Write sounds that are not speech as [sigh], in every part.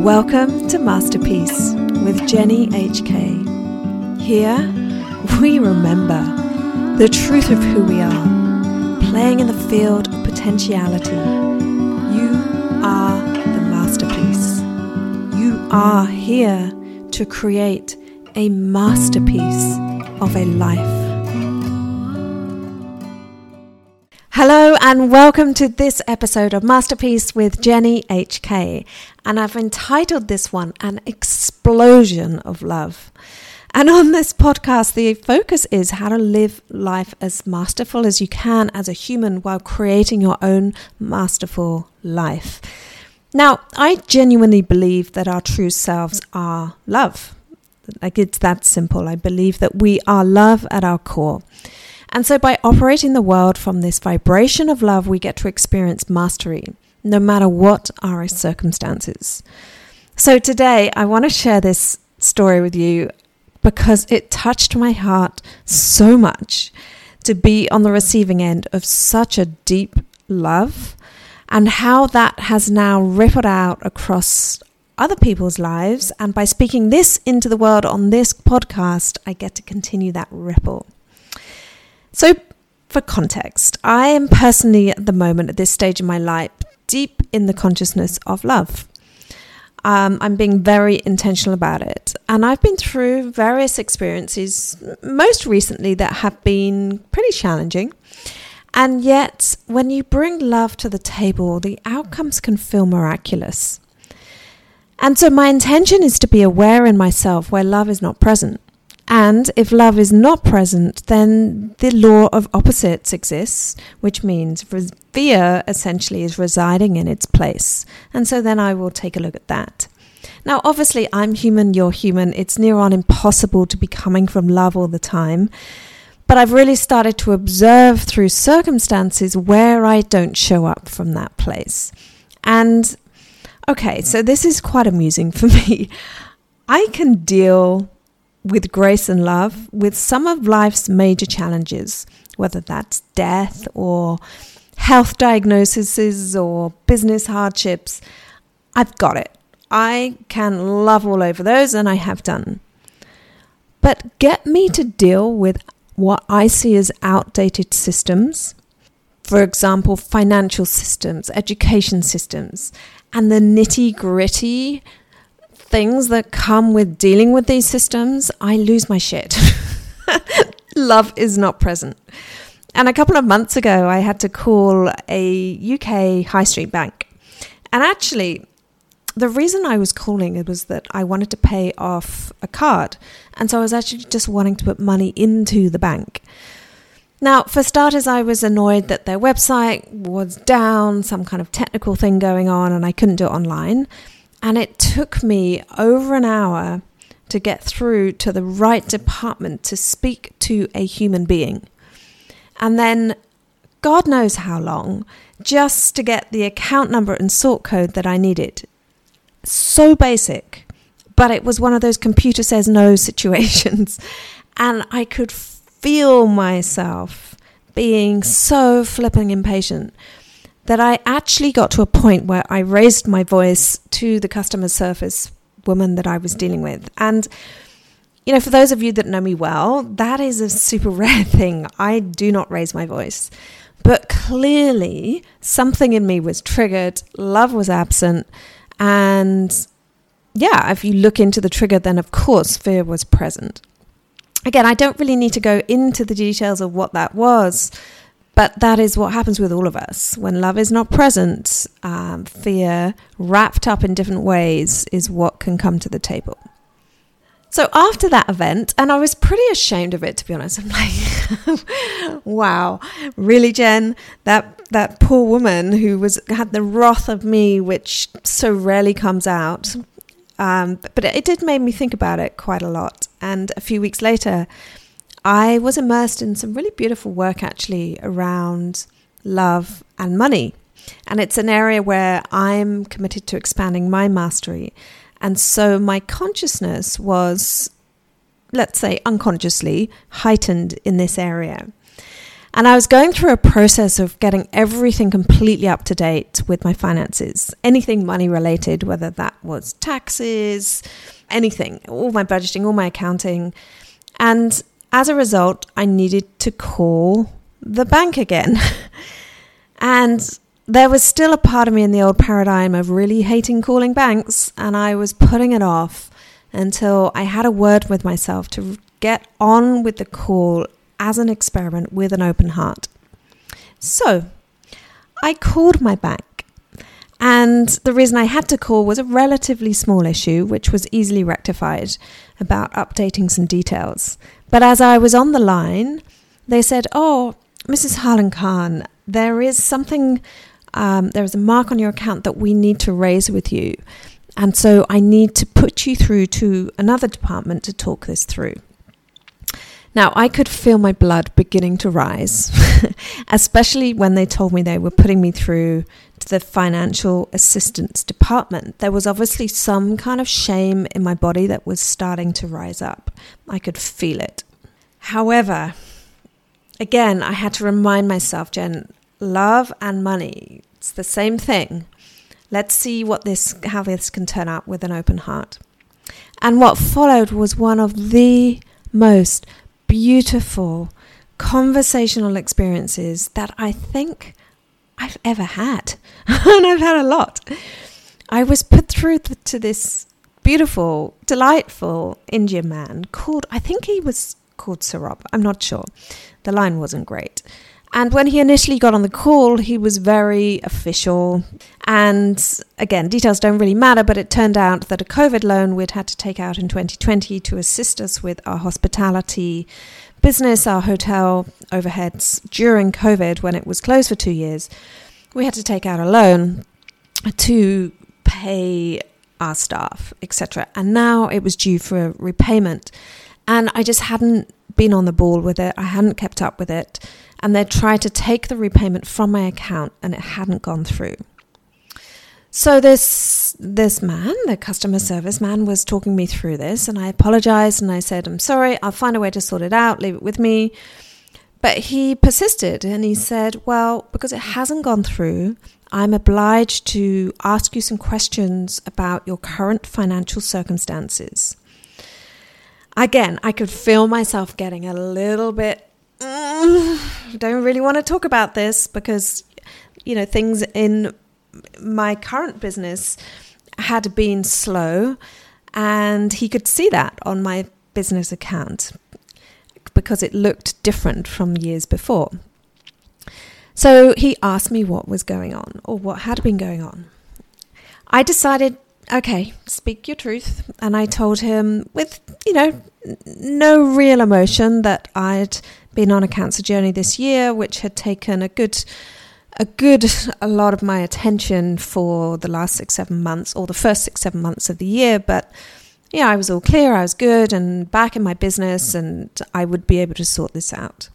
Welcome to Masterpiece with Jenny HK. Here, we remember the truth of who we are, playing in the field of potentiality. You are the masterpiece. You are here to create a masterpiece of a life. Hello and welcome to this episode of Masterpiece with Jenny HK. And I've entitled this one An Explosion of Love. And on this podcast, the focus is how to live life as masterful as you can as a human while creating your own masterful life. Now, I genuinely believe that our true selves are love. Like it's that simple. I believe that we are love at our core. And so, by operating the world from this vibration of love, we get to experience mastery, no matter what our circumstances. So, today, I want to share this story with you because it touched my heart so much to be on the receiving end of such a deep love and how that has now rippled out across other people's lives. And by speaking this into the world on this podcast, I get to continue that ripple. So, for context, I am personally at the moment, at this stage in my life, deep in the consciousness of love. Um, I'm being very intentional about it. And I've been through various experiences, most recently, that have been pretty challenging. And yet, when you bring love to the table, the outcomes can feel miraculous. And so, my intention is to be aware in myself where love is not present. And if love is not present, then the law of opposites exists, which means fear essentially is residing in its place. And so then I will take a look at that. Now, obviously, I'm human, you're human. It's near on impossible to be coming from love all the time. But I've really started to observe through circumstances where I don't show up from that place. And okay, so this is quite amusing for [laughs] me. I can deal with grace and love with some of life's major challenges, whether that's death or health diagnoses or business hardships. I've got it. I can love all over those, and I have done. But get me to deal with what I see as outdated systems, for example, financial systems, education systems, and the nitty gritty things that come with dealing with these systems, I lose my shit. [laughs] Love is not present. And a couple of months ago, I had to call a UK high street bank. And actually, the reason I was calling it was that I wanted to pay off a card. And so I was actually just wanting to put money into the bank. Now, for starters, I was annoyed that their website was down, some kind of technical thing going on, and I couldn't do it online. And it took me over an hour to get through to the right department to speak to a human being. And then, God knows how long, just to get the account number and sort code that I needed. So basic, but it was one of those computer says no [laughs] situations. And I could feel myself being so flipping impatient that I actually got to a point where I raised my voice to the customer service woman that I was dealing with. And, you know, for those of you that know me well, that is a super [laughs] rare thing. I do not raise my voice. But clearly, something in me was triggered, love was absent. And yeah, if you look into the trigger, then of course fear was present. Again, I don't really need to go into the details of what that was but that is what happens with all of us. When love is not present, um, fear, wrapped up in different ways, is what can come to the table. So after that event, and I was pretty ashamed of it to be honest. I'm like, [laughs] wow, really, Jen? That that poor woman who was had the wrath of me, which so rarely comes out. Um, but it did make me think about it quite a lot. And a few weeks later, I was immersed in some really beautiful work actually around love and money. And it's an area where I'm committed to expanding my mastery. And so my consciousness was, let's say, unconsciously heightened in this area. And I was going through a process of getting everything completely up to date with my finances, anything money related, whether that was taxes, anything, all my budgeting, all my accounting. And as a result, I needed to call the bank again. [laughs] and there was still a part of me in the old paradigm of really hating calling banks, and I was putting it off until I had a word with myself to get on with the call as an experiment with an open heart. So I called my bank. And the reason I had to call was a relatively small issue, which was easily rectified about updating some details. But as I was on the line, they said, Oh, Mrs. Harlan Khan, there is something, um, there is a mark on your account that we need to raise with you. And so I need to put you through to another department to talk this through. Now, I could feel my blood beginning to rise, [laughs] [laughs] especially when they told me they were putting me through to the financial assistance department. There was obviously some kind of shame in my body that was starting to rise up. I could feel it. However, again, I had to remind myself, Jen, love and money, it's the same thing. Let's see what this how this can turn out with an open heart. And what followed was one of the most beautiful conversational experiences that I think I've ever had. [laughs] and I've had a lot. I was put through to this beautiful, delightful Indian man called, I think he was called Saurabh. I'm not sure. The line wasn't great. And when he initially got on the call, he was very official. And again, details don't really matter, but it turned out that a COVID loan we'd had to take out in 2020 to assist us with our hospitality business, our hotel overheads during COVID when it was closed for two years, we had to take out a loan to pay our staff, etc. And now it was due for repayment. And I just hadn't been on the ball with it, I hadn't kept up with it and they'd tried to take the repayment from my account and it hadn't gone through. So this this man, the customer service man, was talking me through this, and I apologized and I said, "I'm sorry, I'll find a way to sort it out. Leave it with me." But he persisted and he said, "Well, because it hasn't gone through, I'm obliged to ask you some questions about your current financial circumstances." Again, I could feel myself getting a little bit mm, don't really want to talk about this because, you know, things in my current business had been slow, and he could see that on my business account because it looked different from years before. So he asked me what was going on or what had been going on. I decided, okay, speak your truth. And I told him with, you know, no real emotion that I'd been on a cancer journey this year, which had taken a good a good a lot of my attention for the last six seven months or the first six seven months of the year but yeah i was all clear i was good and back in my business and i would be able to sort this out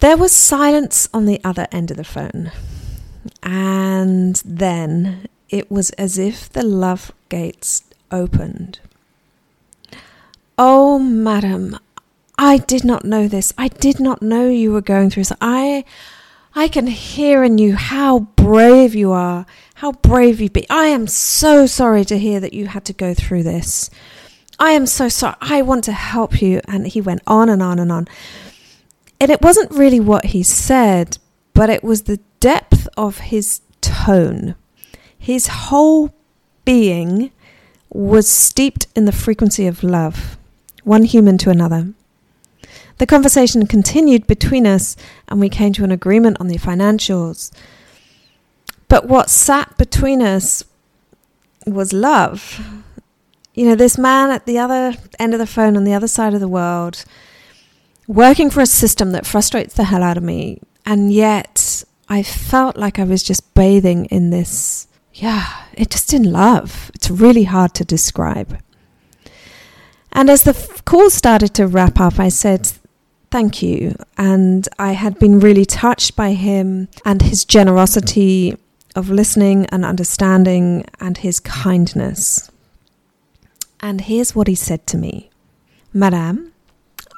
there was silence on the other end of the phone and then it was as if the love gates opened oh madam I did not know this. I did not know you were going through. I I can hear in you how brave you are, how brave you be. I am so sorry to hear that you had to go through this. I am so sorry. I want to help you. And he went on and on and on. And it wasn't really what he said, but it was the depth of his tone. His whole being was steeped in the frequency of love, one human to another. The conversation continued between us, and we came to an agreement on the financials. But what sat between us was love. You know, this man at the other end of the phone on the other side of the world, working for a system that frustrates the hell out of me, and yet I felt like I was just bathing in this, yeah, it just in love. It's really hard to describe. And as the call started to wrap up, I said, thank you. And I had been really touched by him and his generosity of listening and understanding and his kindness. And here's what he said to me Madame,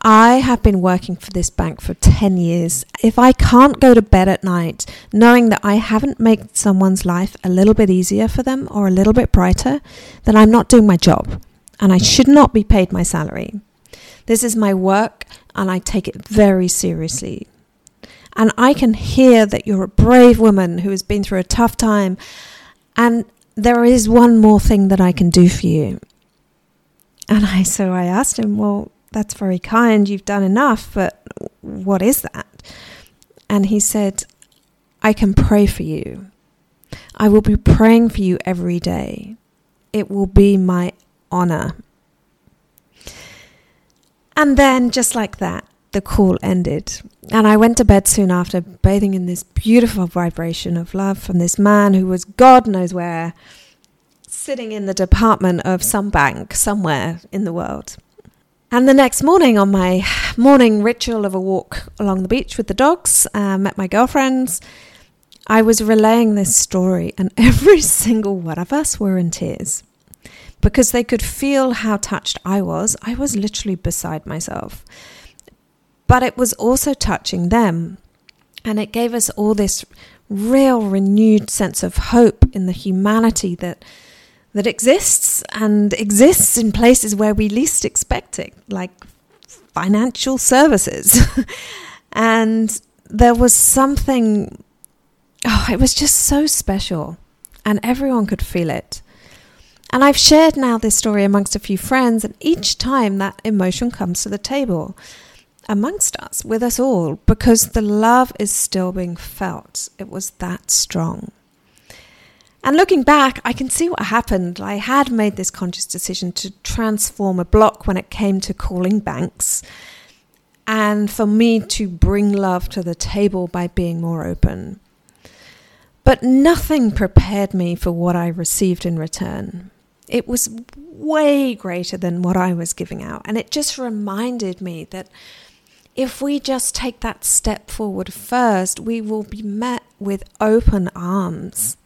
I have been working for this bank for 10 years. If I can't go to bed at night knowing that I haven't made someone's life a little bit easier for them or a little bit brighter, then I'm not doing my job and I should not be paid my salary. This is my work and I take it very seriously. And I can hear that you're a brave woman who has been through a tough time. And there is one more thing that I can do for you. And I so I asked him, Well, that's very kind. You've done enough, but what is that? And he said, I can pray for you. I will be praying for you every day. It will be my honor. And then, just like that, the call ended. And I went to bed soon after, bathing in this beautiful vibration of love from this man who was God knows where, sitting in the department of some bank somewhere in the world. And the next morning, on my morning ritual of a walk along the beach with the dogs, uh, met my girlfriends. I was relaying this story, and [laughs] every single one of us were in tears because they could feel how touched I was. I was literally beside myself. But it was also touching them. And it gave us all this real renewed sense of hope in the humanity that that exists and exists in places where we least expect it, like financial services. [laughs] and there was something, oh, it was just so special, and everyone could feel it. And I've shared now this story amongst a few friends, and each time that emotion comes to the table amongst us, with us all, because the love is still being felt. It was that strong. And looking back, I can see what happened. I had made this conscious decision to transform a block when it came to calling banks, and for me to bring love to the table by being more open. But nothing prepared me for what I received in return. It was way greater than what I was giving out. And it just reminded me that if we just take that step forward first, we will be met with open arms.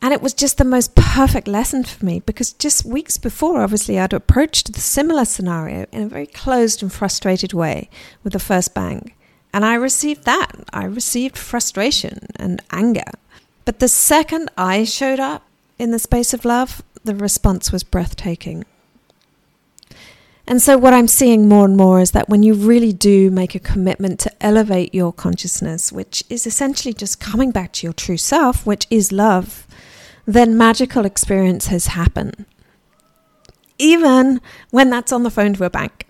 And it was just the most perfect lesson for me because just weeks before, obviously, I'd approached the similar scenario in a very closed and frustrated way with the first bang. And I received that. I received frustration and anger. But the second I showed up in the space of love, the response was breathtaking. And so, what I'm seeing more and more is that when you really do make a commitment to elevate your consciousness, which is essentially just coming back to your true self, which is love, then magical experiences happen. Even when that's on the phone to a bank.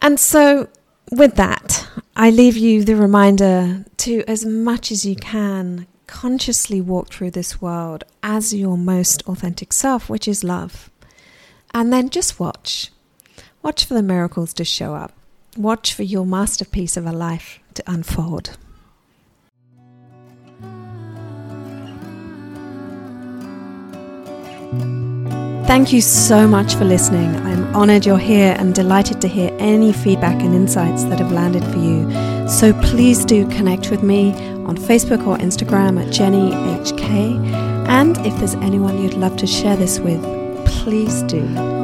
And so, with that, I leave you the reminder to, as much as you can, consciously walk through this world as your most authentic self, which is love. And then just watch. Watch for the miracles to show up. Watch for your masterpiece of a life to unfold. Thank you so much for listening. I'm honored you're here and delighted to hear any feedback and insights that have landed for you. So please do connect with me on Facebook or Instagram at JennyHK. And if there's anyone you'd love to share this with, please do.